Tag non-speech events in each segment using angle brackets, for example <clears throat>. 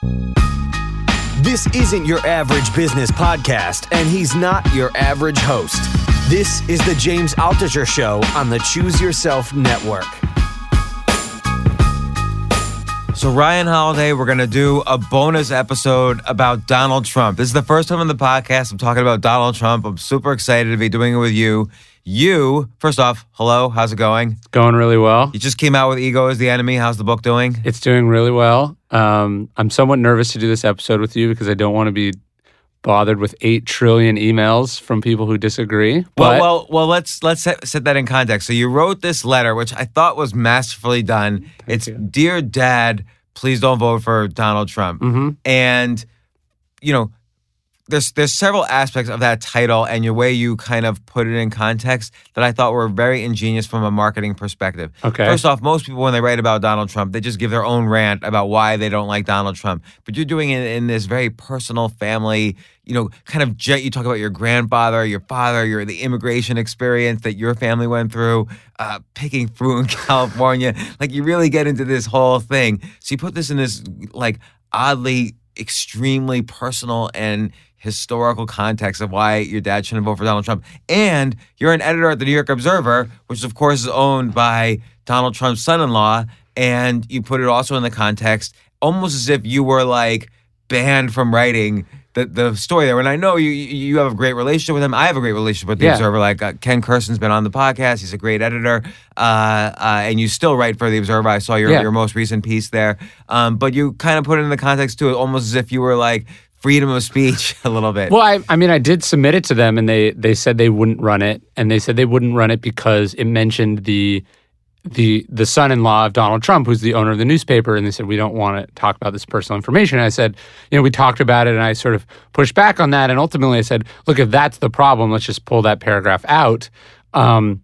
This isn't your average business podcast, and he's not your average host. This is the James Altucher Show on the Choose Yourself Network. So, Ryan Holiday, we're going to do a bonus episode about Donald Trump. This is the first time on the podcast I'm talking about Donald Trump. I'm super excited to be doing it with you. You, first off, hello, how's it going? Going really well. You just came out with Ego is the Enemy. How's the book doing? It's doing really well. Um, I'm somewhat nervous to do this episode with you because I don't want to be bothered with eight trillion emails from people who disagree. Well, But well, well. Let's let's set, set that in context. So you wrote this letter, which I thought was masterfully done. it's you. dear Dad, please don't vote for Donald Trump. Mhm. And you know, there's there's several aspects of that title and your way you kind of put it in context that I thought were very ingenious from a marketing perspective. Okay. First off, most people when they write about Donald Trump, they just give their own rant about why they don't like Donald Trump. But you're doing it in this very personal family, you know, kind of jet. You talk about your grandfather, your father, your the immigration experience that your family went through, uh, picking fruit in <laughs> California. like you really get into this whole thing. So you put this in this like oddly extremely personal and historical context of why your dad shouldn't vote for Donald Trump. And you're an editor at the New York Observer, which of course is owned by Donald Trump's son-in-law, and you put it also in the context almost as if you were like banned from writing the, the story there. And I know you you have a great relationship with him. I have a great relationship with the Yeah. Observer. Like uh, Ken Kurson's been on the podcast. He's a great editor, uh, uh, and you still write for the Observer. I saw your Yeah. your most recent piece there. Um, but you kind of put it in the context too, almost as if you were like freedom of speech <laughs> a little bit. Well, I, I mean, I did submit it to them, and they they said they wouldn't run it, and they said they wouldn't run it because it mentioned the the the son-in-law of Donald Trump, who's the owner of the newspaper, and they said we don't want to talk about this personal information. And I said, you know, we talked about it, and I sort of pushed back on that, and ultimately I said, look, if that's the problem, let's just pull that paragraph out. Um,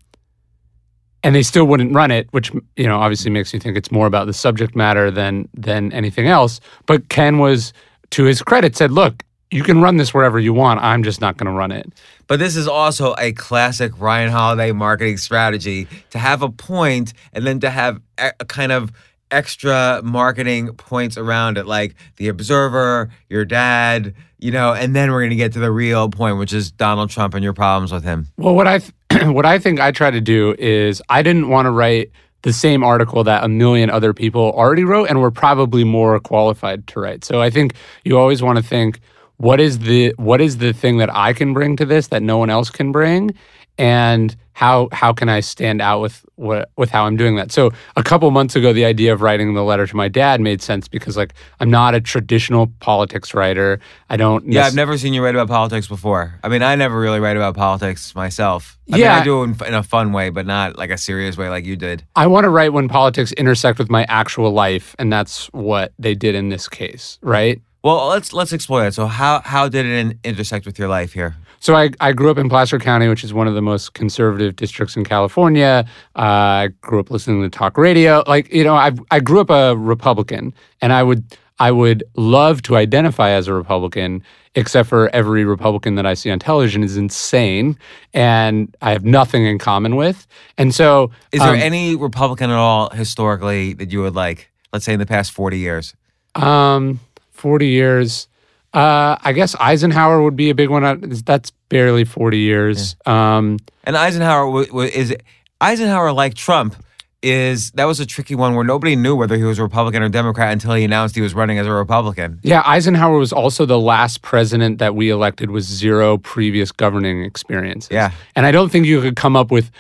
and they still wouldn't run it, which you know obviously makes me think it's more about the subject matter than than anything else. But Ken was, to his credit, said, "Look, you can run this wherever you want. I'm just not going to run it." But this is also a classic Ryan Holiday marketing strategy to have a point and then to have a, kind of extra marketing points around it, like the Observer, your dad, you know, and then we're going to get to the real point, which is Donald Trump and your problems with him. Well, what I th- <clears throat> what I think I try to do is I didn't want to write the same article that a million other people already wrote and were probably more qualified to write. So I think you always want to think what is the what is the thing that I can bring to this that no one else can bring and how how can I stand out with what with how I'm doing that. So a couple months ago the idea of writing the letter to my dad made sense because like I'm not a traditional politics writer. I don't Yeah, nec- I've never seen you write about politics before. I mean, I never really write about politics myself. I Yeah. mean, I do it in, in a fun way, but not like a serious way like you did. I want to write when politics intersect with my actual life, and that's what they did in this case, right? Well, let's let's explore that. So, how how did it in, intersect with your life here? So I, I grew up in Placer County, which is one of the most conservative districts in California. Uh, I grew up listening to talk radio. Like you know, I I grew up a Republican, and I would I would love to identify as a Republican, except for every Republican that I see on television is insane, and I have nothing in common with. And so, Is there um, any Republican at all historically that you would like? Let's say in the past forty years. Um, forty years. Uh, I guess Eisenhower would be a big one. That's barely forty years. Um, And Eisenhower w- w- is Eisenhower like Trump is that was a tricky one where nobody knew whether he was a Republican or Democrat until he announced he was running as a Republican. Yeah, Eisenhower was also the last president that we elected with zero previous governing experiences. Yeah. And I don't think you could come up with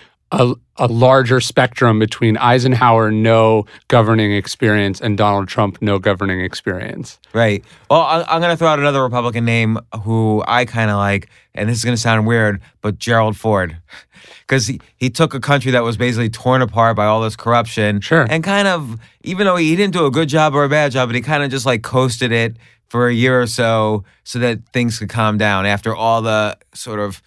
a, a larger spectrum between Eisenhower, no governing experience, and Donald Trump, no governing experience. Right. Well, I'm going to throw out another Republican name who I kind of like, and this is going to sound weird, but Gerald Ford. <laughs> Because he, he took a country that was basically torn apart by all this corruption. Sure. And kind of, even though he didn't do a good job or a bad job, but he kind of just like coasted it for a year or so so that things could calm down after all the sort of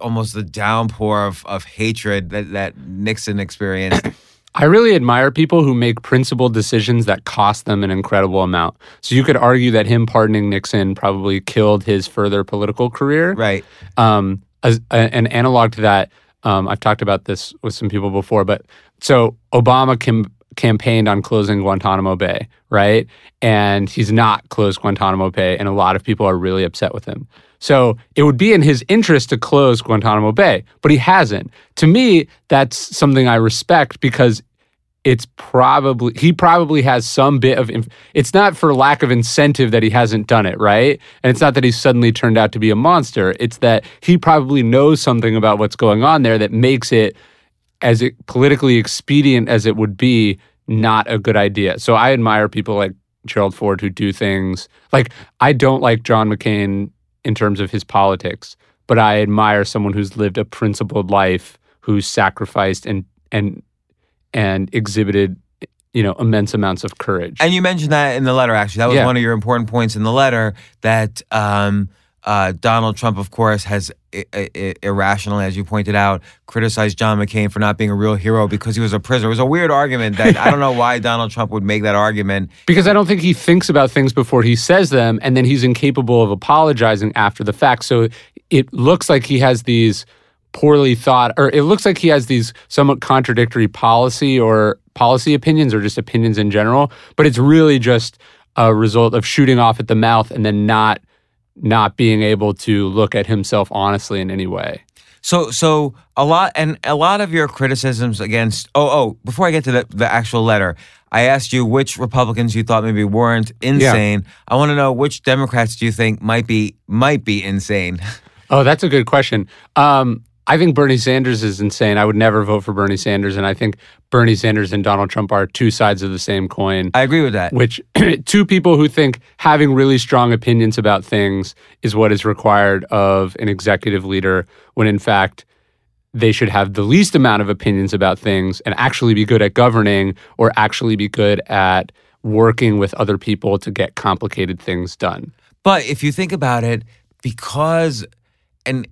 almost the downpour of, of hatred that, that Nixon experienced. <clears throat> I really admire people who make principled decisions that cost them an incredible amount. So you could argue that him pardoning Nixon probably killed his further political career. right. Um, as a, an analog to that, um, I've talked about this with some people before, but so Obama cam- campaigned on closing Guantanamo Bay, right? And he's not closed Guantanamo Bay, and a lot of people are really upset with him. So it would be in his interest to close Guantanamo Bay, but he hasn't. To me, that's something I respect because it's probably he probably has some bit of it's not for lack of incentive that he hasn't done it right? And it's not that he's suddenly turned out to be a monster. It's that he probably knows something about what's going on there that makes it as it, politically expedient as it would be not a good idea. So i admire people like gerald ford who do things. Like i don't like john mccain in terms of his politics but i admire someone who's lived a principled life who's sacrificed and and and exhibited you know immense amounts of courage And you mentioned that in the letter, actually. That was Yeah. one of your important points in the letter that um, uh, Donald Trump, of course, has I- I- irrationally, as you pointed out, criticized John McCain for not being a real hero because he was a prisoner. It was a weird argument that I don't know why <laughs> Donald Trump would make that argument. because I don't think he thinks about things before he says them, and then he's incapable of apologizing after the fact. So it looks like he has these poorly thought, or it looks like he has these somewhat contradictory policy or policy opinions, or just opinions in general. But it's really just a result of shooting off at the mouth and then not not being able to look at himself honestly in any way. So, so a lot, and a lot of your criticisms against. Oh, oh, before I get to the, the actual letter, I asked you which Republicans you thought maybe weren't insane. I want to know which Democrats do you think might be might be insane. Oh, that's a good question. Um, I think Bernie Sanders is insane. I would never vote for Bernie Sanders, and I think Bernie Sanders and Donald Trump are two sides of the same coin. I agree with that. which <clears throat> two people who think having really strong opinions about things is what is required of an executive leader, when in fact they should have the least amount of opinions about things and actually be good at governing or actually be good at working with other people to get complicated things done. But if you think about it, because and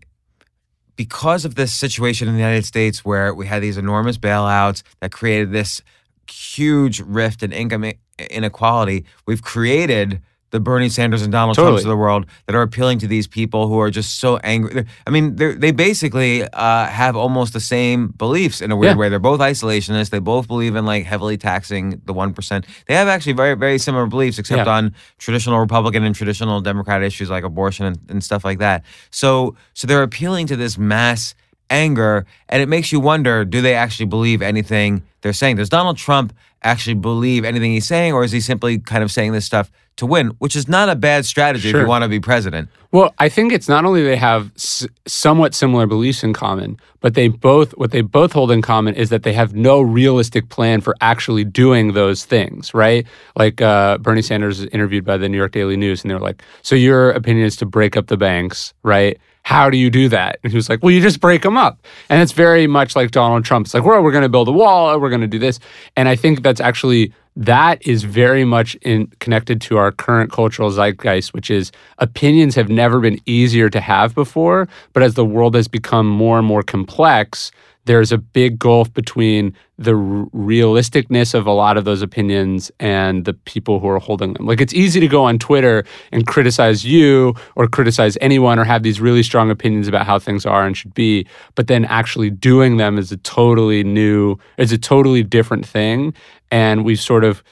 because of this situation in the United States where we had these enormous bailouts that created this huge rift in income inequality, we've created the Bernie Sanders and Donald Trumps of the world that are appealing to these people who are just so angry. I mean, they basically uh, have almost the same beliefs in a weird Yeah. way. They're both isolationists. They both believe in like heavily taxing the one percent. They have actually very very similar beliefs, except Yeah. on traditional Republican and traditional Democrat issues like abortion and, and stuff like that. So so they're appealing to this mass anger, and it makes you wonder: Do they actually believe anything they're saying? Does Donald Trump actually believe anything he's saying, or is he simply kind of saying this stuff to win? Which is not a bad strategy if you want to be president. Well, I think it's not only they have s- somewhat similar beliefs in common, but they both what they both hold in common is that they have no realistic plan for actually doing those things, right? Like uh, Bernie Sanders is interviewed by the New York Daily News, and they're like, "So your opinion is to break up the banks, right? How do you do that?" And he was like, "Well, you just break them up." And it's very much like Donald Trump. It's like, "Well, we're going to build a wall, we're going to do this," and I think that's actually that is very much in connected to our current cultural zeitgeist, which is opinions have never been easier to have before, but as the world has become more and more complex, there's a big gulf between the realisticness of a lot of those opinions and the people who are holding them. Like it's easy to go on Twitter and criticize you or criticize anyone or have these really strong opinions about how things are and should be, but then actually doing them is a totally new, is a totally different thing. And we've sort of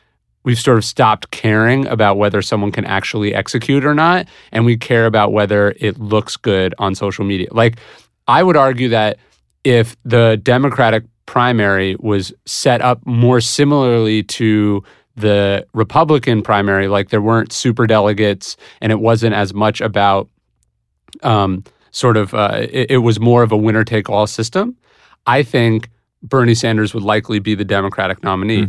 we've sort of stopped caring about whether someone can actually execute or not and we care about whether it looks good on social media like i would argue that if the democratic primary was set up more similarly to the Republican primary. Like there weren't super delegates, and it wasn't as much about um, sort of. Uh, it, it was more of a winner take all system. I think Bernie Sanders would likely be the Democratic nominee.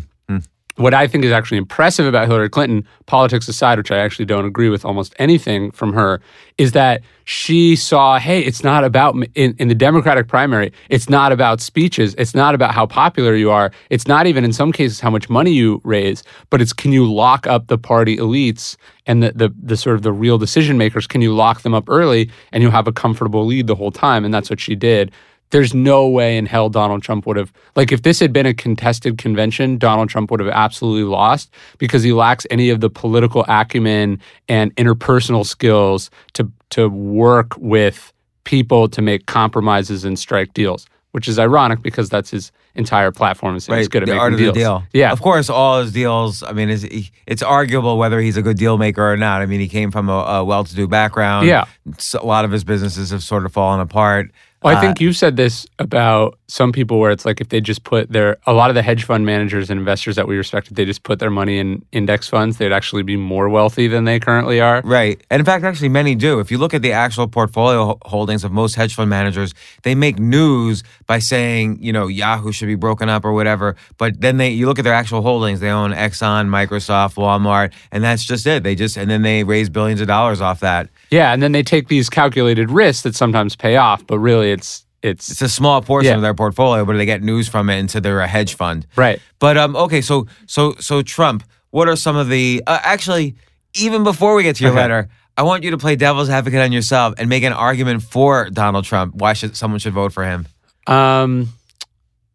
What I think is actually impressive about Hillary Clinton, politics aside, which I actually don't agree with almost anything from her, is that she saw, hey, it's not about in, in the Democratic primary, it's not about speeches, it's not about how popular you are, it's not even in some cases how much money you raise, but it's can you lock up the party elites and the the, the sort of the real decision makers? Can you lock them up early and you have a comfortable lead the whole time? And that's what she did there's no way in hell Donald Trump would have like if this had been a contested convention, Donald Trump would have absolutely lost because he lacks any of the political acumen and interpersonal skills to to work with people to make compromises and strike deals. Which is ironic because that's his entire platform. Is he's good at the making art of deals. the deal. Yeah, of course, all his deals. I mean, it's, it's arguable whether he's a good deal maker or not. I mean, he came from a, a well-to-do background. Yeah. So a lot of his businesses have sort of fallen apart. Well, I Uh, think you've said this about some people where it's like if they just put their a lot of the hedge fund managers and investors that we respect, if they just put their money in index funds, they'd actually be more wealthy than they currently are. Right. And in fact, actually, many do. If you look at the actual portfolio holdings of most hedge fund managers, they make news by saying, you know, Yahoo should be broken up or whatever. But then they, you look at their actual holdings, they own Exxon, Microsoft, Walmart, and that's just it. They just, and then they raise billions of dollars off that. Yeah, and then they take these calculated risks that sometimes pay off, but really it's it's, It's a small portion Yeah. of their portfolio, but they get news from it and so they're a hedge fund. right. But um, okay, so so so Trump. What are some of the uh, actually? Even before we get to your Okay. letter, I want you to play devil's advocate on yourself and make an argument for Donald Trump. Why should someone should vote for him? Um,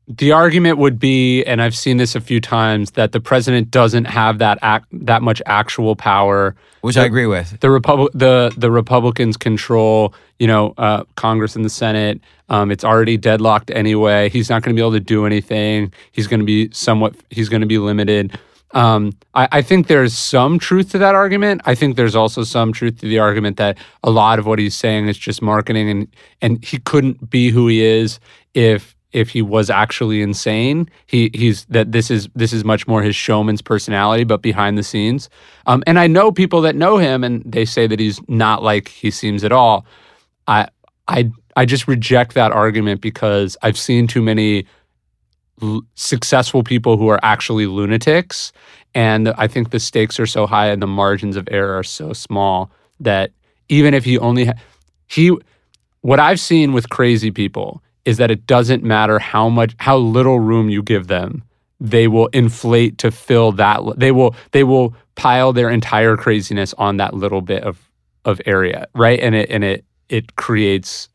the argument would be, and I've seen this a few times, that the president doesn't have that act, that much actual power. Which The- I agree with. the Repub- the the Republicans control, you know, uh, Congress and the Senate. Um, it's already deadlocked anyway. He's not going to be able to do anything. He's going to be somewhat. He's going to be limited. Um, I, I think there's some truth to that argument. I think there's also some truth to the argument that a lot of what he's saying is just marketing, and and he couldn't be who he is if if he was actually insane. He he's that this is this is much more his showman's personality, but behind the scenes. Um, and I know people that know him, and they say that he's not like he seems at all. I I I just reject that argument because I've seen too many l- successful people who are actually lunatics, and I think the stakes are so high and the margins of error are so small that even if he only ha- he what I've seen with crazy people is that it doesn't matter how much how little room you give them they will inflate to fill that they will they will pile their entire craziness on that little bit of of area right and it and it it creates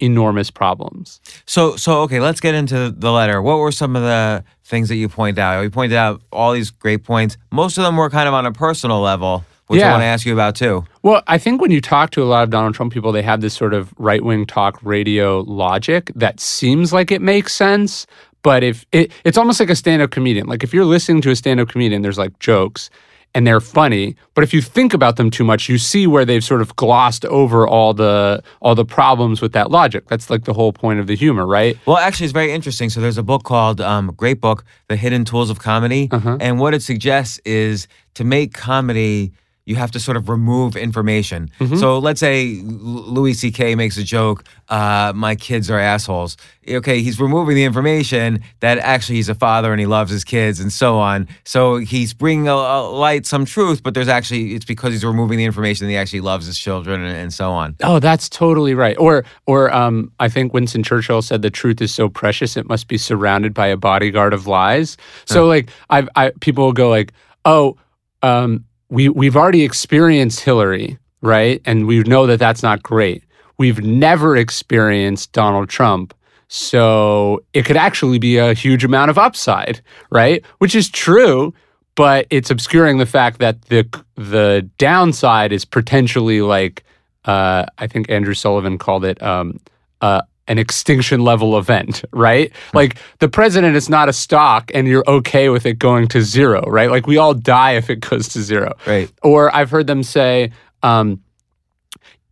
enormous problems So so okay, let's get into the letter. What were some of the things that you point out? You pointed out all these great points. Most of them were kind of on a personal level, which I Yeah. want to ask you about too. Well, I think when you talk to a lot of Donald Trump people, they have this sort of right wing talk radio logic that seems like it makes sense. But if it, it's almost like a stand up comedian. Like if you're listening to a stand up comedian, there's like jokes and they're funny. But if you think about them too much, you see where they've sort of glossed over all the all the problems with that logic. That's like the whole point of the humor, right? Well, actually, it's very interesting. So there's a book called, um, great book, The Hidden Tools of Comedy. Uh-huh. And what it suggests is to make comedy, you have to sort of remove information. Mm-hmm. So let's say Louis C.K. makes a joke, uh, my kids are assholes. Okay, he's removing the information that actually he's a father and he loves his kids and so on. So he's bringing a, a light some truth, but there's actually, it's because he's removing the information that he actually loves his children and, and so on. Oh, that's totally right. Or, or um, I think Winston Churchill said the truth is so precious it must be surrounded by a bodyguard of lies. So, like, I've, I people will go like, oh, um, we we've already experienced Hillary, right? And we know that that's not great. We've never experienced Donald Trump. So it could actually be a huge amount of upside, right? Which is true, but it's obscuring the fact that the the downside is potentially like uh, I think Andrew Sullivan called it um, uh, an extinction level event, right? Like the president is not a stock, and you're okay with it going to zero, right? Like we all die if it goes to zero, Right. Or I've heard them say. Um,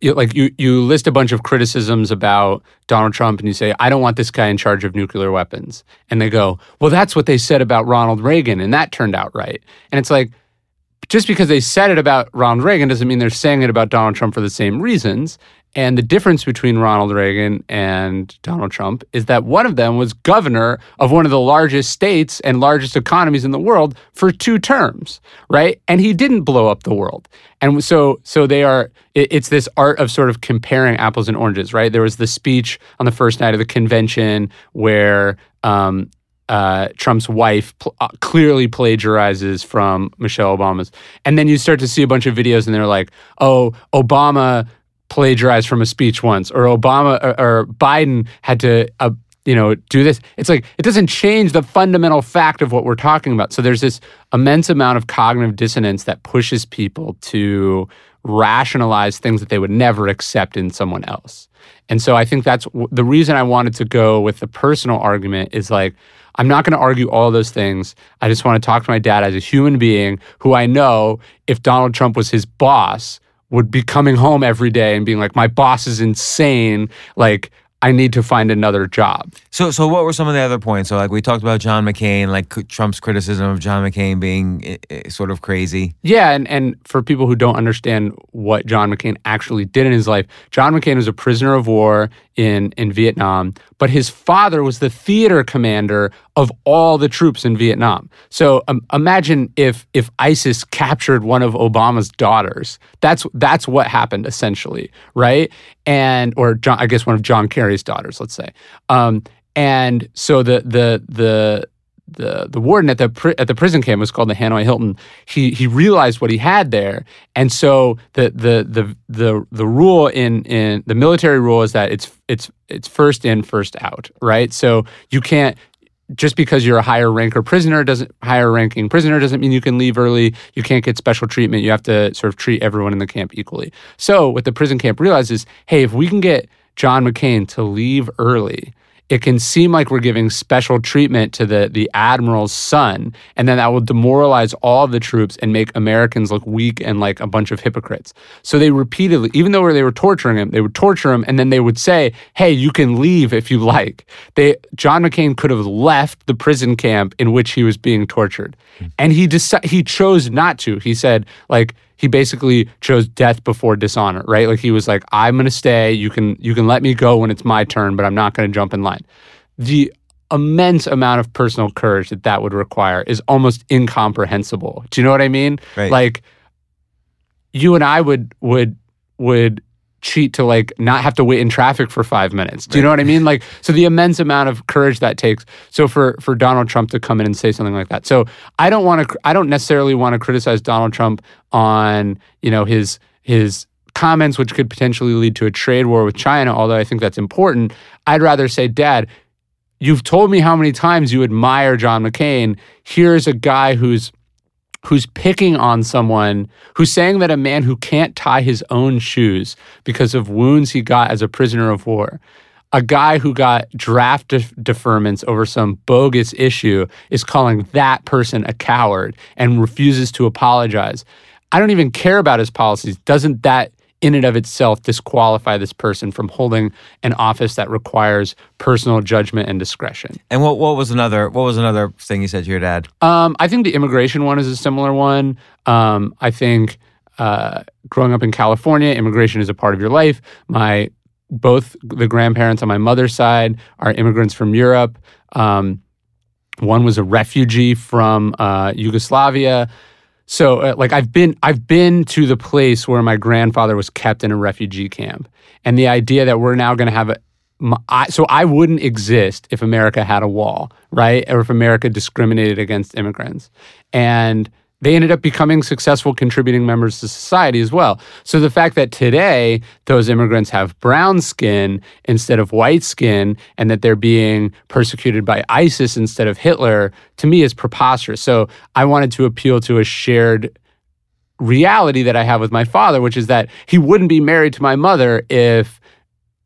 you, like you you list a bunch of criticisms about Donald Trump and you say I don't want this guy in charge of nuclear weapons and they go well that's what they said about Ronald Reagan and that turned out right and it's like just because they said it about Ronald Reagan doesn't mean they're saying it about Donald Trump for the same reasons and the difference between Ronald Reagan and Donald Trump is that one of them was governor of one of the largest states and largest economies in the world for two terms, right? And he didn't blow up the world. And so so they are it's this art of sort of comparing apples and oranges, right? There was the speech on the first night of the convention where um, uh, Trump's wife pl- uh, clearly plagiarizes from Michelle Obama's. And then you start to see a bunch of videos and they're like, oh, Obama plagiarized from a speech once, or Obama or, or Biden had to, uh, you know, do this. It's like it doesn't change the fundamental fact of what we're talking about. So there's this immense amount of cognitive dissonance that pushes people to rationalize things that they would never accept in someone else. And so I think that's w- the reason I wanted to go with the personal argument is like, I'm not going to argue all those things. I just want to talk to my dad as a human being who I know if Donald Trump was his boss, would be coming home every day and being like, my boss is insane. Like, I need to find another job. So, so what were some of the other points? So, like we talked about John McCain, like Trump's criticism of John McCain being sort of crazy. Yeah, and and for people who don't understand what John McCain actually did in his life, John McCain was a prisoner of war in in Vietnam, but his father was the theater commander of all the troops in Vietnam. So um, imagine if if ISIS captured one of Obama's daughters. That's that's what happened essentially, right? And or John, I guess one of John Kerry's daughters, let's say. Um, and so the the the the the warden at the pri- at the prison camp was called the Hanoi Hilton. He he realized what he had there, and so the the the the the rule in in the military rule is that it's it's it's first in first out, right? So you can't just because you're a higher ranker prisoner doesn't higher ranking prisoner doesn't mean you can leave early. You can't get special treatment. You have to sort of treat everyone in the camp equally. So what the prison camp realizes, hey, if we can get John McCain to leave early it can seem like we're giving special treatment to the the admiral's son, and then that will demoralize all of the troops and make Americans look weak and like a bunch of hypocrites. So they repeatedly, even though they were torturing him, they would torture him, and then they would say, "Hey, you can leave if you like." They John McCain could have left the prison camp in which he was being tortured, hmm. and he decided he chose not to. He said, like he basically chose death before dishonor, right? Like he was like, I'm gonna stay. You can you can let me go when it's my turn, but I'm not gonna jump in line. The immense amount of personal courage that that would require is almost incomprehensible. Do you know what I mean? Right. Like you and I would would would cheat to like not have to wait in traffic for five minutes. Do you know what I mean? Like, so the immense amount of courage that takes. So for for Donald Trump to come in and say something like that. So I don't want to. I don't necessarily want to criticize Donald Trump on you know his his comments, which could potentially lead to a trade war with China. Although I think that's important. I'd rather say, Dad. You've told me how many times you admire John McCain. Here's a guy who's who's picking on someone who's saying that a man who can't tie his own shoes because of wounds he got as a prisoner of war, a guy who got draft def- deferments over some bogus issue, is calling that person a coward and refuses to apologize. I don't even care about his policies. Doesn't that in and of itself disqualify this person from holding an office that requires personal judgment and discretion. And what what was another what was another thing you said to your dad? Um, I think the immigration one is a similar one. Um, I think uh, growing up in California, immigration is a part of your life. My both the grandparents on my mother's side are immigrants from Europe. Um, one was a refugee from uh, Yugoslavia. So uh, like I've been I've been to the place where my grandfather was kept in a refugee camp, and the idea that we're now going to have a I, so I wouldn't exist if America had a wall, right? Or if America discriminated against immigrants. And they ended up becoming successful contributing members to society as well. So the fact that today those immigrants have brown skin instead of white skin and that they're being persecuted by ISIS instead of Hitler to me is preposterous. So I wanted to appeal to a shared reality that I have with my father, which is that he wouldn't be married to my mother if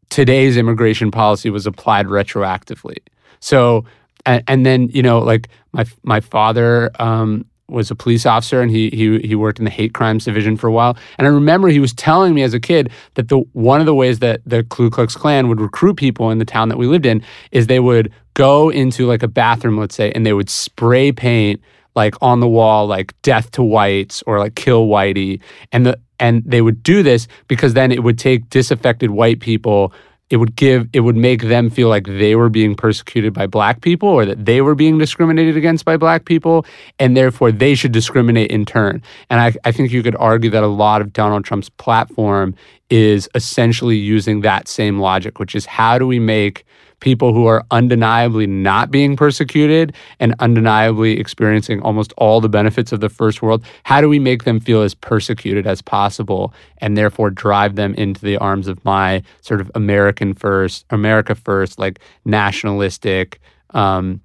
today's immigration policy was applied retroactively. So and, and then you know like my my father um, was a police officer and he he he worked in the hate crimes division for a while. And I remember he was telling me as a kid that the one of the ways that the Ku Klux Klan would recruit people in the town that we lived in is they would go into like a bathroom, let's say, and they would spray paint like on the wall like death to whites or like kill whitey and the and they would do this because then it would take disaffected white people it would give it would make them feel like they were being persecuted by black people or that they were being discriminated against by black people and therefore they should discriminate in turn. And I, I think you could argue that a lot of donald trump's platform is essentially using that same logic which is how do we make people who are undeniably not being persecuted and undeniably experiencing almost all the benefits of the first world, how do we make them feel as persecuted as possible and therefore drive them into the arms of my sort of American first, America first, like nationalistic, um,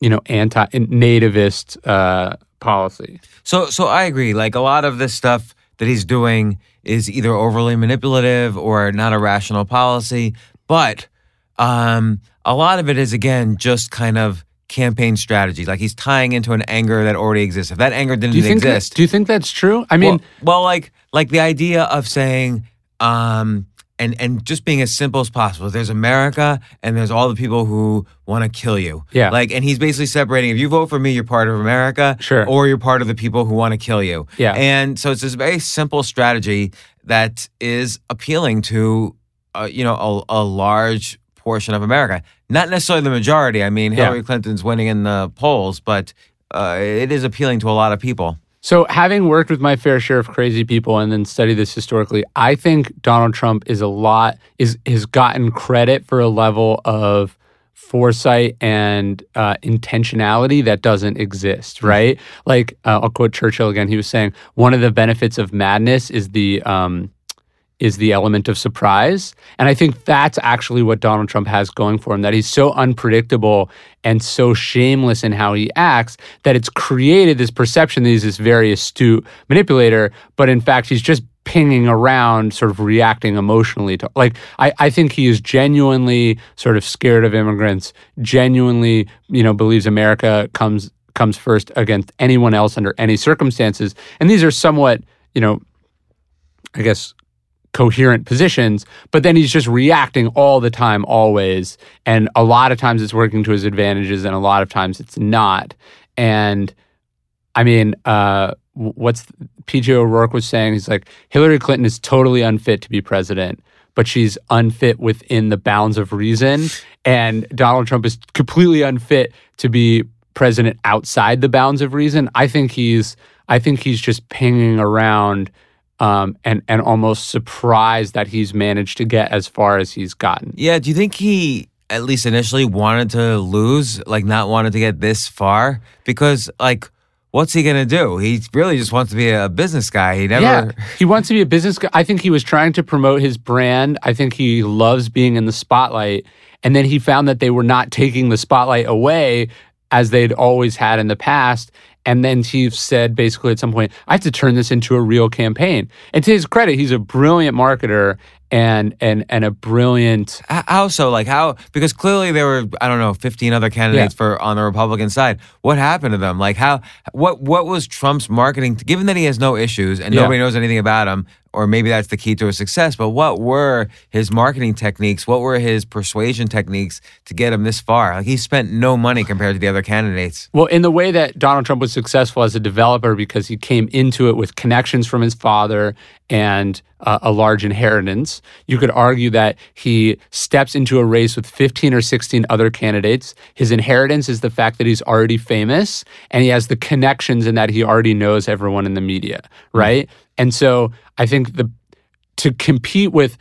you know, anti nativist uh, policy? So, so I agree. Like a lot of this stuff that he's doing is either overly manipulative or not a rational policy, but um, a lot of it is again just kind of campaign strategy. Like he's tying into an anger that already exists. If that anger didn't Do think that- exist, do you think that's true? I mean, well, well, like like the idea of saying, um, and and just being as simple as possible. There's America, and there's all the people who want to kill you. Yeah. Like, and he's basically separating. If you vote for me, you're part of America. Sure. Or you're part of the people who want to kill you. Yeah. And so it's this very simple strategy that is appealing to, uh, you know, a, a large portion of America. Not necessarily the majority. I mean, Yeah. Hillary Clinton's winning in the polls, but uh, it is appealing to a lot of people. So, having worked with my fair share of crazy people and then studied this historically, I think Donald Trump is a lot is has gotten credit for a level of foresight and uh, intentionality that doesn't exist. Right? Like uh, I'll quote Churchill again. He was saying one of the benefits of madness is the um, is the element of surprise. And I think that's actually what Donald Trump has going for him that he's so unpredictable and so shameless in how he acts that it's created this perception that he's this very astute manipulator, but in fact, he's just pinging around, sort of reacting emotionally to like I, I think he is genuinely sort of scared of immigrants, genuinely, you know, believes America comes comes first against anyone else under any circumstances. And these are somewhat, you know, I guess coherent positions, but then he's just reacting all the time, always. And a lot of times it's working to his advantages, and a lot of times it's not. And I mean, uh, what's PJ O'Rourke was saying? He's like, Hillary Clinton is totally unfit to be president, but she's unfit within the bounds of reason. And Donald Trump is completely unfit to be president outside the bounds of reason. I think he's, I think he's just pinging around um, and and almost surprised that he's managed to get as far as he's gotten. Yeah, do you think he at least initially wanted to lose, like not wanted to get this far? Because like what's he gonna do? He really just wants to be a business guy. He never Yeah, he wants to be a business guy. I think he was trying to promote his brand. I think he loves being in the spotlight. And then he found that they were not taking the spotlight away as they'd always had in the past. And then he said basically at some point, I have to turn this into a real campaign. And to his credit, he's a brilliant marketer and and and a brilliant How so? Like how? Because clearly there were I don't know fifteen other candidates for on the Republican side. What happened to them? Like how? What what was Trump's marketing? Given that he has no issues and Yeah. nobody knows anything about him, or maybe that's the key to his success. But what were his marketing techniques? What were his persuasion techniques to get him this far? Like he spent no money compared to the other candidates. Well, in the way that Donald Trump was successful as a developer because he came into it with connections from his father and uh, a large inheritance, you could argue that he steps into a race with 15 or 16 other candidates. His inheritance is the fact that he's already famous and he has the connections in that he already knows everyone in the media, right? And so I think the to compete with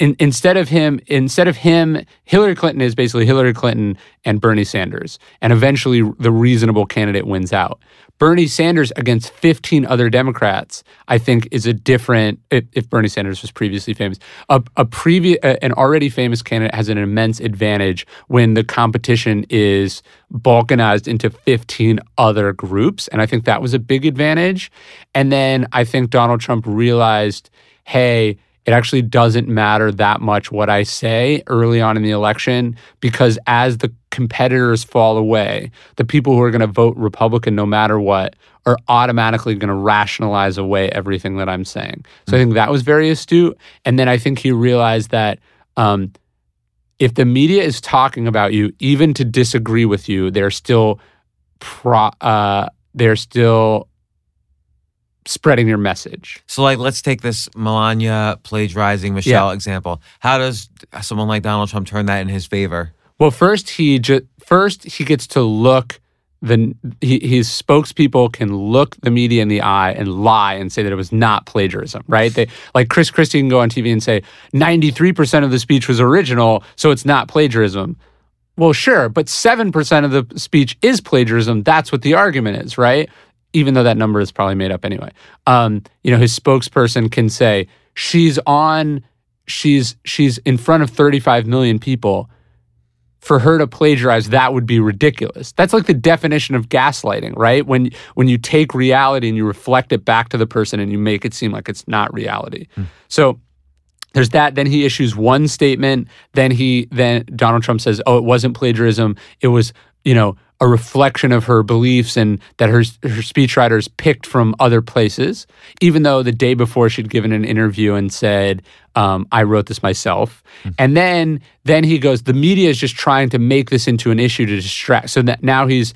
in, instead of him, instead of him, Hillary Clinton is basically Hillary Clinton and Bernie Sanders, and eventually the reasonable candidate wins out. Bernie Sanders against 15 other Democrats, I think, is a different. If, if Bernie Sanders was previously famous, a, a previous, an already famous candidate has an immense advantage when the competition is balkanized into 15 other groups, and I think that was a big advantage. And then I think Donald Trump realized, hey it actually doesn't matter that much what I say early on in the election because as the competitors fall away, the people who are going to vote Republican no matter what are automatically going to rationalize away everything that I'm saying. So I think that was very astute. And then I think he realized that um, if the media is talking about you, even to disagree with you, they're still pro, uh, they're still spreading your message. So, like, let's take this Melania plagiarizing Michelle example. How does someone like Donald Trump turn that in his favor? Well, first he ju- first he gets to look the he, his spokespeople can look the media in the eye and lie and say that it was not plagiarism, right? They like Chris Christie can go on TV and say 93% of the speech was original, so it's not plagiarism. Well, sure, but 7% of the speech is plagiarism. That's what the argument is, right? Even though that number is probably made up anyway. Um, you know, his spokesperson can say she's on she's she's in front of 35 million people. For her to plagiarize that would be ridiculous. That's like the definition of gaslighting right? When when you take reality and you reflect it back to the person and you make it seem like it's not reality. So there's that. Then he issues one statement. Then he then donald trump says oh it wasn't plagiarism. It was you know a reflection of her beliefs and that her her speechwriters picked from other places even though the day before she'd given an interview and said um, I wrote this myself. And then then he goes, the media is just trying to make this into an issue to distract. So that now he's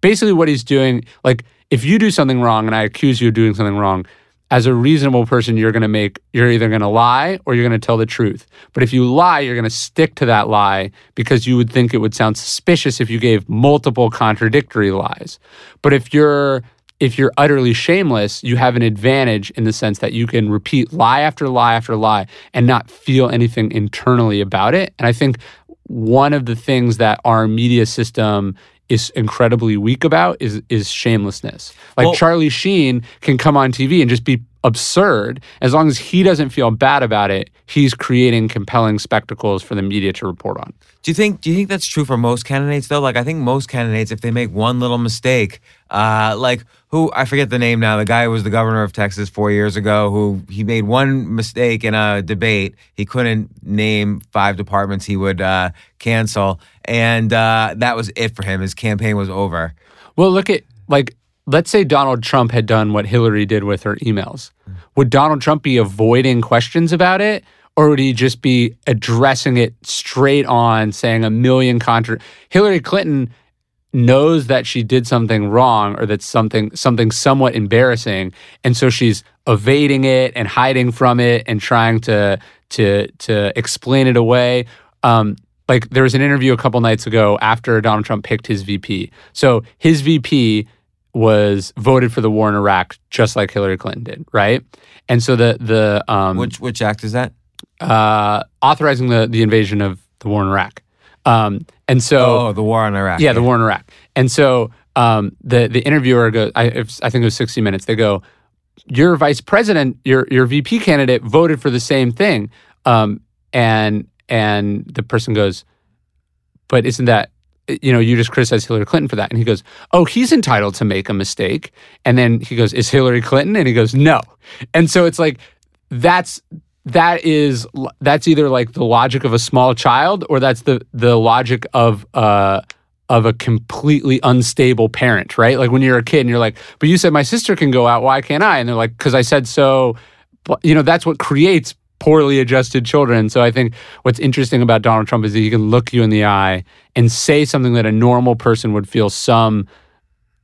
basically what he's doing. Like if you do something wrong and I accuse you of doing something wrong, as a reasonable person, you're going to make you're either going to lie or you're going to tell the truth. But if you lie, you're going to stick to that lie because you would think it would sound suspicious if you gave multiple contradictory lies. But if you're if you're utterly shameless, you have an advantage in the sense that you can repeat lie after lie after lie and not feel anything internally about it. And I think one of the things that our media system is incredibly weak about is is shamelessness. Like Well- Charlie Sheen can come on TV and just be absurd as long as he doesn't feel bad about it. He's creating compelling spectacles for the media to report on. Do you think? Do you think that's true for most candidates though? Like, I think most candidates, if they make one little mistake, uh, like who I forget the name now, the guy who was the governor of Texas four years ago, who he made one mistake in a debate, he couldn't name five departments he would uh, cancel, and uh, that was it for him. His campaign was over. Well, look at like let's say Donald Trump had done what Hillary did with her emails. Would Donald Trump be avoiding questions about it? Or would he just be addressing it straight on, saying a million contra? Hillary Clinton knows that she did something wrong or that something something somewhat embarrassing, and so she's evading it and hiding from it and trying to to to explain it away. Um, like there was an interview a couple nights ago after Donald Trump picked his VP. So his VP was voted for the war in Iraq just like Hillary Clinton did, right? And so the the um, Which which act is that? uh, authorizing the the invasion of the war in Iraq. Um, and so Oh, the war in Iraq. yeah, the war in Iraq. And so um, the the interviewer goes, I, I think it was 60 Minutes. They go, your vice president, your your VP candidate voted for the same thing, um, and and the person goes, but isn't that you know you just criticize Hillary Clinton for that? And he goes, oh, he's entitled to make a mistake. And then he goes, is Hillary Clinton? And he goes, no. And so it's like that's that is that's either like the logic of a small child or that's the the logic of uh of a completely unstable parent, right? Like when you're a kid and you're like, but you said my sister can go out, why can't I? And they're like, because I said so. You know, that's what creates poorly adjusted children. So I think what's interesting about Donald Trump is that he can look you in the eye and say something that a normal person would feel some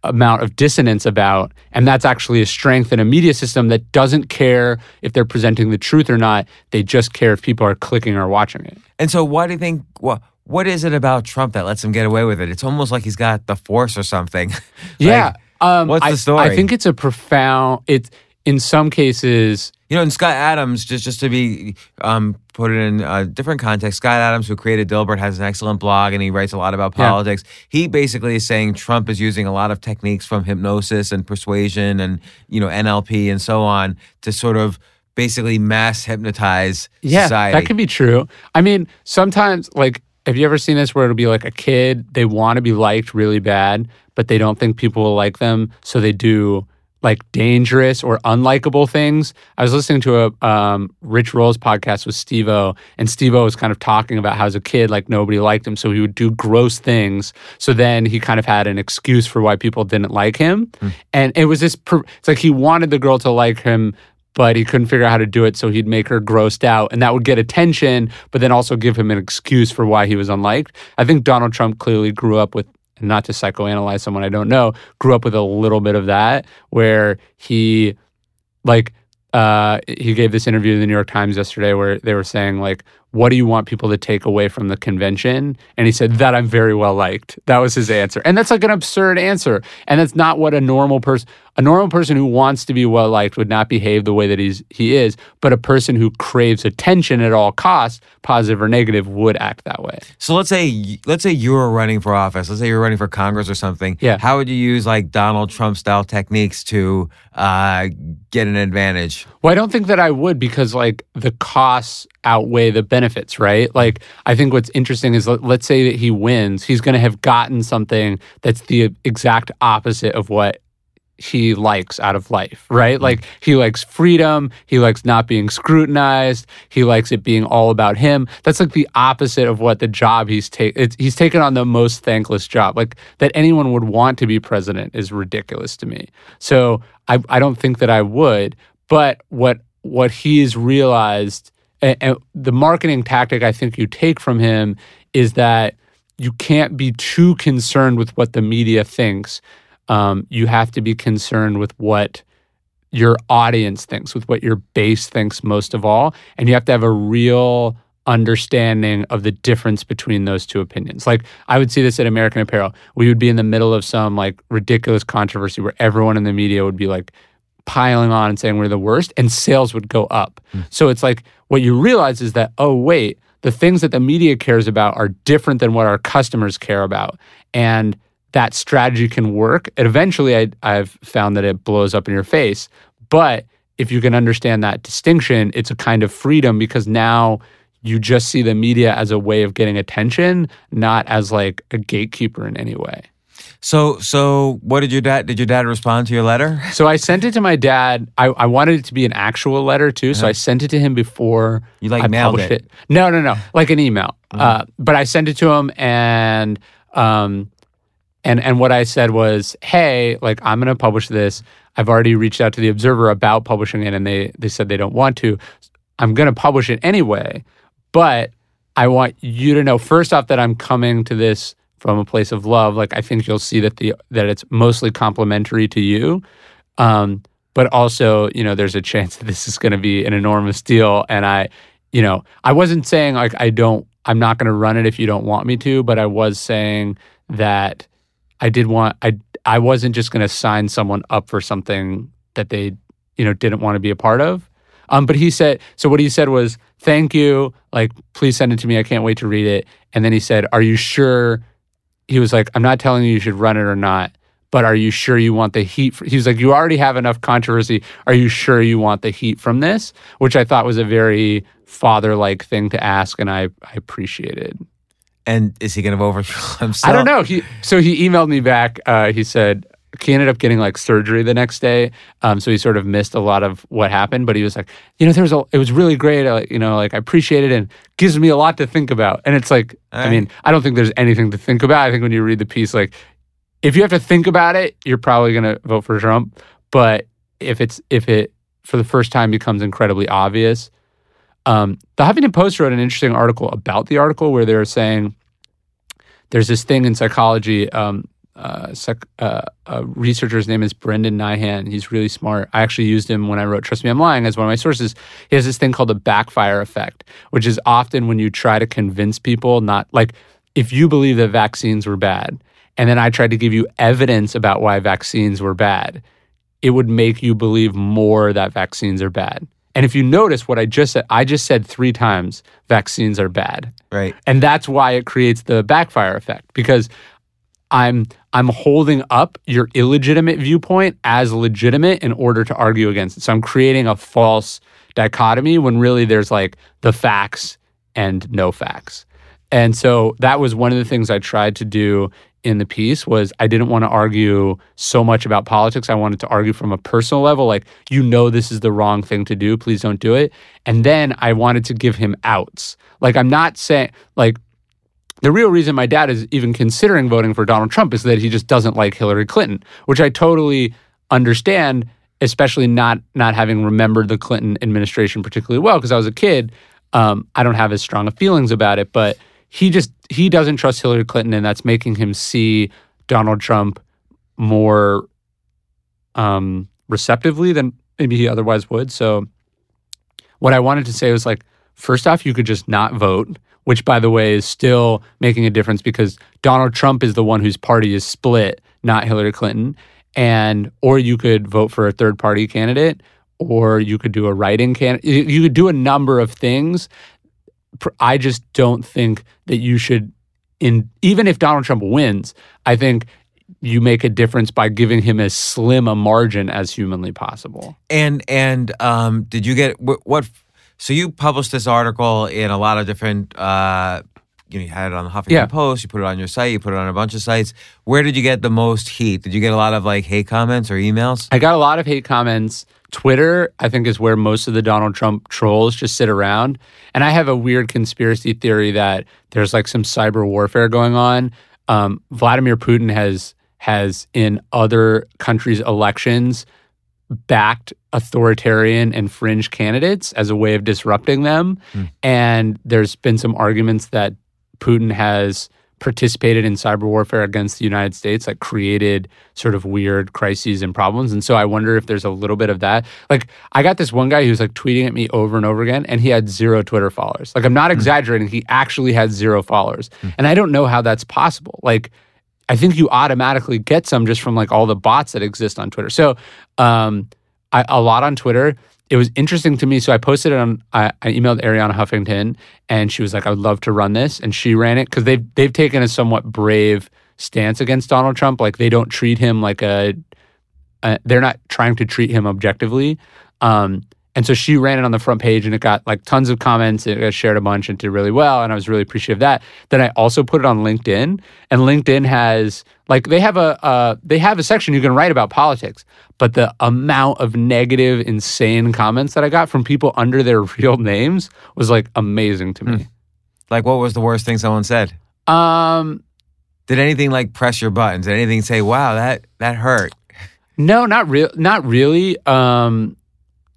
amount of dissonance about. And that's actually a strength in a media system that doesn't care if they're presenting the truth or not. They just care if people are clicking or watching it. And so, why do you think? What what is it about Trump that lets him get away with it? It's almost like he's got the force or something. <laughs> Like, Yeah. um, what's the story? I think it's a profound. It's in some cases. You know, and Scott Adams, just just to be um, put it in a different context, Scott Adams, who created Dilbert, has an excellent blog and he writes a lot about Yeah. politics. He basically is saying Trump is using a lot of techniques from hypnosis and persuasion and you know NLP and so on to sort of basically mass hypnotize Yeah, society. that could be true. I mean, sometimes like. Have you ever seen this where it'll be like a kid, they want to be liked really bad, but they don't think people will like them. So they do like dangerous or unlikable things. I was listening to a um, Rich Roll's podcast with Steve-O, and Steve-O was kind of talking about how as a kid, like nobody liked him, so he would do gross things. So then he kind of had an excuse for why people didn't like him, and it was this. Per- it's like he wanted the girl to like him. But he couldn't figure out how to do it, so he'd make her grossed out, and that would get attention, but then also give him an excuse for why he was unliked. I think Donald Trump clearly grew up with and not to psychoanalyze someone I don't know, grew up with a little bit of that where he like uh he gave this interview in the New York Times yesterday where they were saying like what do you want people to take away from the convention? And he said that I'm very well liked. That was his answer. And that's like an absurd answer. And that's not what a normal person a normal person who wants to be well liked would not behave the way that he's he is, but a person who craves attention at all costs, positive or negative, would act that way. So let's say let's say you were running for office. Let's say you're running for Congress or something. Yeah. How would you use like Donald Trump style techniques to uh, get an advantage? Well, I don't think that I would because like the costs outweigh the benefits, right? Like I think what's interesting is let- let's say that he wins, he's going to have gotten something that's the exact opposite of what he likes out of life, right? Mm-hmm. Like he likes freedom, he likes not being scrutinized, he likes it being all about him. That's like the opposite of what the job he's taken. He's taken on the most thankless job. Like that anyone would want to be president is ridiculous to me. So I, I don't think that I would. But what what he's realized, and, and the marketing tactic I think you take from him is that you can't be too concerned with what the media thinks. Um, you have to be concerned with what your audience thinks, with what your base thinks most of all. And you have to have a real understanding of the difference between those two opinions. Like I would see this at American Apparel. We would be in the middle of some like ridiculous controversy where everyone in the media would be like piling on and saying we're the worst and sales would go up. So it's like what you realize is that oh wait, the things that the media cares about are different than what our customers care about. And that strategy can work. And eventually I I've found that it blows up in your face. But if you can understand that distinction, it's a kind of freedom because now you just see the media as a way of getting attention, not as like a gatekeeper in any way. So so what did your dad did your dad respond to your letter? <laughs> So I sent it to my dad. I, I wanted it to be an actual letter too, so I sent it to him before Uh-huh. You, like, I mailed published it. it. No, no, no, like an email. Mm-hmm. Uh, but I sent it to him, and um, and and what I said was, hey, like I'm going to publish this. I've already reached out to the Observer about publishing it, and they they said they don't want to. I'm going to publish it anyway, but I want you to know first off that I'm coming to this from a place of love. Like I think you'll see that the that it's mostly complimentary to you. Um, but also, you know, there's a chance that this is going to be an enormous deal. And I, you know, I wasn't saying like I don't, I'm not going to run it if you don't want me to, but I was saying that I did want, I, I wasn't just going to sign someone up for something that they, you know, didn't want to be a part of. Um, but he said, so what he said was, thank you. Like, please send it to me. I can't wait to read it. And then he said, are you sure? He was like, I'm not telling you you should run it or not, but are you sure you want the heat? For, he was like, you already have enough controversy. Are you sure you want the heat from this? Which I thought was a very father like thing to ask. And I, I appreciated. And is he going to overthrow himself? I don't know. He so he emailed me back. Uh, he said he ended up getting like surgery the next day, um, so he sort of missed a lot of what happened. But he was like, you know, there was a, it was really great. Uh, you know, like I appreciate it and gives me a lot to think about. And it's like, I mean, I don't think there's anything to think about. I think when you read the piece, like if you have to think about it, you're probably gonna vote for Trump. But if it's if it for the first time becomes incredibly obvious, um, the Huffington Post wrote an interesting article about the article where they were saying there's this thing in psychology. Um, uh, psych, uh, a researcher's name is Brendan Nyhan. He's really smart. I actually used him when I wrote Trust Me, I'm Lying as one of my sources. He has this thing called the backfire effect, which is often when you try to convince people not like if you believe that vaccines were bad, and then I tried to give you evidence about why vaccines were bad, it would make you believe more that vaccines are bad. And if you notice what I just said, I just said three times vaccines are bad. Right. And that's why it creates the backfire effect because I'm I'm holding up your illegitimate viewpoint as legitimate in order to argue against it. So I'm creating a false dichotomy when really there's like the facts and no facts. And so that was one of the things I tried to do in the piece was I didn't want to argue so much about politics. I wanted to argue from a personal level, like, you know, this is the wrong thing to do. Please don't do it. And then I wanted to give him outs. Like, I'm not saying, like, the real reason my dad is even considering voting for Donald Trump is that he just doesn't like Hillary Clinton, which I totally understand, especially not not having remembered the Clinton administration particularly well because I was a kid. Um, I don't have as strong of feelings about it, but he just he doesn't trust Hillary Clinton, and that's making him see Donald Trump more um, receptively than maybe he otherwise would. So, what I wanted to say was like, first off, you could just not vote, which by the way is still making a difference because Donald Trump is the one whose party is split, not Hillary Clinton, and or you could vote for a third party candidate. Or you could do a writing can. You could do a number of things I just don't think that you should in even if Donald Trump wins, I think you make a difference by giving him as slim a margin as humanly possible. And and um, did you get what? So you published this article in a lot of different. Uh, you know, you had it on the Huffington Yeah. Post. You put it on your site. You put it on a bunch of sites. Where did you get the most heat? Did you get a lot of like hate comments or emails? I got a lot of hate comments. Twitter, I think, is where most of the Donald Trump trolls just sit around. And I have a weird conspiracy theory that there's like some cyber warfare going on. Um, Vladimir Putin has has in other countries' elections backed authoritarian and fringe candidates as a way of disrupting them. And there's been some arguments that Putin has participated in cyber warfare against the United States, like created sort of weird crises and problems. And so I wonder if there's a little bit of that. Like I got this one guy who's like tweeting at me over and over again, and he had zero Twitter followers. Like I'm not exaggerating, he actually had zero followers. And I don't know how that's possible. Like I think you automatically get some just from like all the bots that exist on Twitter. So um, I, a lot on Twitter. It was interesting to me. So I posted it on. I, I emailed Arianna Huffington, and she was like, "I would love to run this," and she ran it because they've they've taken a somewhat brave stance against Donald Trump. Like they don't treat him like a. a they're not trying to treat him objectively. Um, and so she ran it on the front page and it got like tons of comments. It got shared a bunch and did really well. And I was really appreciative of that. Then I also put it on LinkedIn and LinkedIn has like they have a uh, they have a section you can write about politics, but the amount of negative, insane comments that I got from people under their <laughs> real names was like amazing to me. Like, what was the worst thing someone said? Um, Did anything like press your buttons? Did anything say, "Wow, that that hurt"? No, not real. Not really. Um,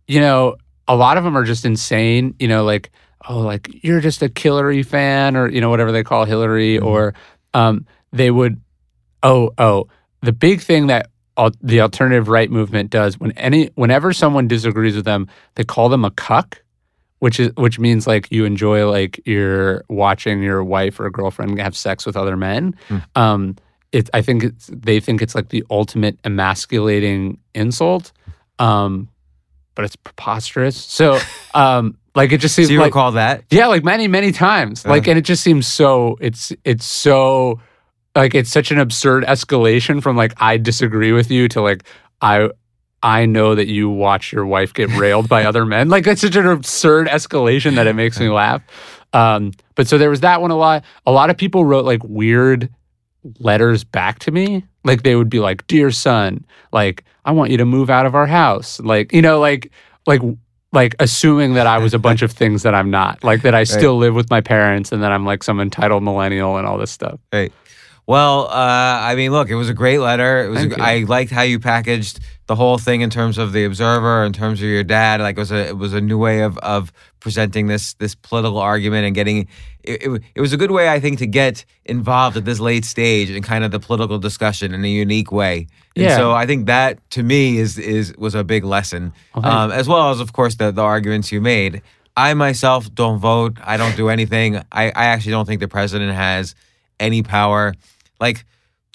you know, a lot of them are just insane. You know, like oh, like you're just a Hillary fan, or you know, whatever they call Hillary, or um, they would. Oh, oh, the big thing that al- the alternative right movement does when any whenever someone disagrees with them, they call them a cuck. Which is which means like you enjoy like you're watching your wife or girlfriend have sex with other men. Um, it, I think it's, they think it's like the ultimate emasculating insult, um, but it's preposterous. So, um, like it just seems Do you like recall that? yeah, like many many times. Like, and it just seems so. It's it's so like it's such an absurd escalation from like I disagree with you to like I I know that you watch your wife get railed by other men. Like that's such an absurd escalation that it makes me <laughs> laugh. Um, but so there was that one a lot. A lot of people wrote like weird letters back to me. Like they would be like, "Dear son, like I want you to move out of our house." Like you know, like like like assuming that I was a bunch of <laughs> things that I'm not. Like that I still live with my parents and that I'm like some entitled millennial and all this stuff. Right. Well, uh, I mean, look, it was a great letter. It was. A. I liked how you packaged the whole thing in terms of the Observer, in terms of your dad. Like it was a it was a new way of of presenting this this political argument and getting. It, it, it was a good way, I think, to get involved at this late stage in kind of the political discussion in a unique way. And Yeah. so I think that to me is is was a big lesson, thank um, as well as of course the the arguments you made. I myself don't vote. I don't do anything. I, I actually don't think the president has any power. Like,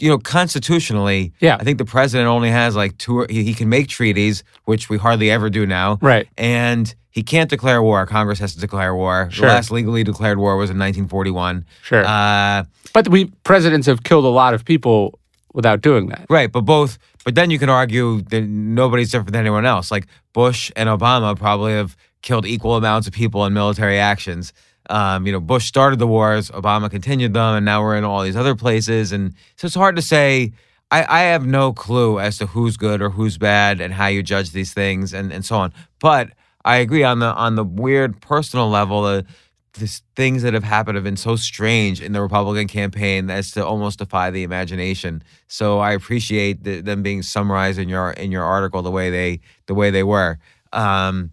you know, constitutionally, Yeah. I think the president only has like two. He, he can make treaties, which we hardly ever do now, Right. and he can't declare war. Congress has to declare war. Sure. The last legally declared war was in 1941. Sure. Uh, but we presidents have killed a lot of people without doing that. right, but both. But then you can argue that nobody's different than anyone else. Like Bush and Obama probably have killed equal amounts of people in military actions. Um, you know, Bush started the wars, Obama continued them, and now we're in all these other places. And so it's hard to say. I, I have no clue as to who's good or who's bad and how you judge these things and, and so on. But I agree on the on the weird personal level. The this things that have happened have been so strange in the Republican campaign as to almost defy the imagination. So I appreciate the, them being summarized in your in your article the way they the way they were. Um,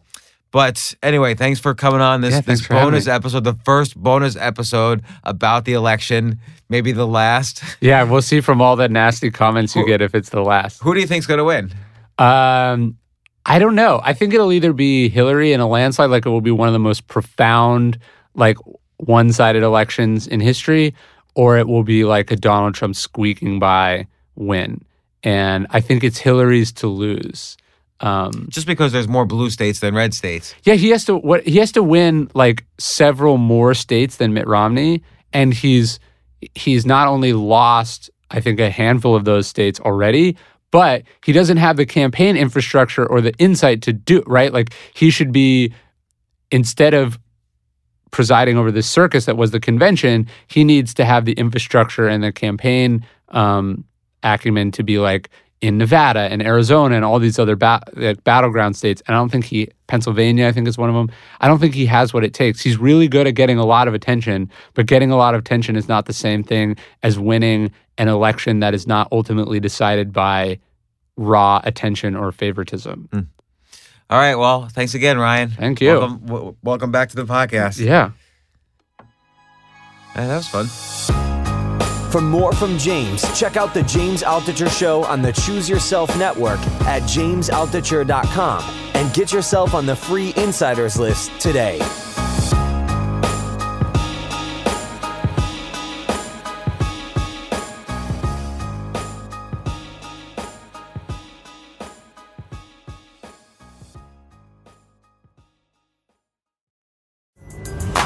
but anyway, thanks for coming on this Yeah, this bonus episode, the first bonus episode about the election, maybe the last. <laughs> Yeah, we'll see from all the nasty comments you get if it's the last. Who do you think's going to win? Um, I don't know. I think it'll either be Hillary in a landslide, like it will be one of the most profound, like one-sided elections in history, or it will be like a Donald Trump squeaking by win. And I think it's Hillary's to lose. Um, Just because there's more blue states than red states. yeah, he has to what he has to win like several more states than Mitt Romney, and he's he's not only lost I think a handful of those states already, but he doesn't have the campaign infrastructure or the insight to do right. Like he should be instead of presiding over this circus that was the convention, he needs to have the infrastructure and the campaign um, acumen to be like in Nevada and Arizona and all these other ba- like battleground states. And I don't think he, Pennsylvania, I think is one of them. I don't think he has what it takes. He's really good at getting a lot of attention, but getting a lot of attention is not the same thing as winning an election that is not ultimately decided by raw attention or favoritism. Hmm. All right. Well, thanks again, Ryan. Thank you. Welcome, w- welcome back to the podcast. Yeah. Yeah, that was fun. For more from James, check out the James Altucher Show on the Choose Yourself Network at jamesaltucher.com and get yourself on the free insiders list today.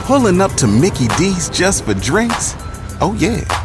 Pulling up to Mickey D's just for drinks? Oh, yeah,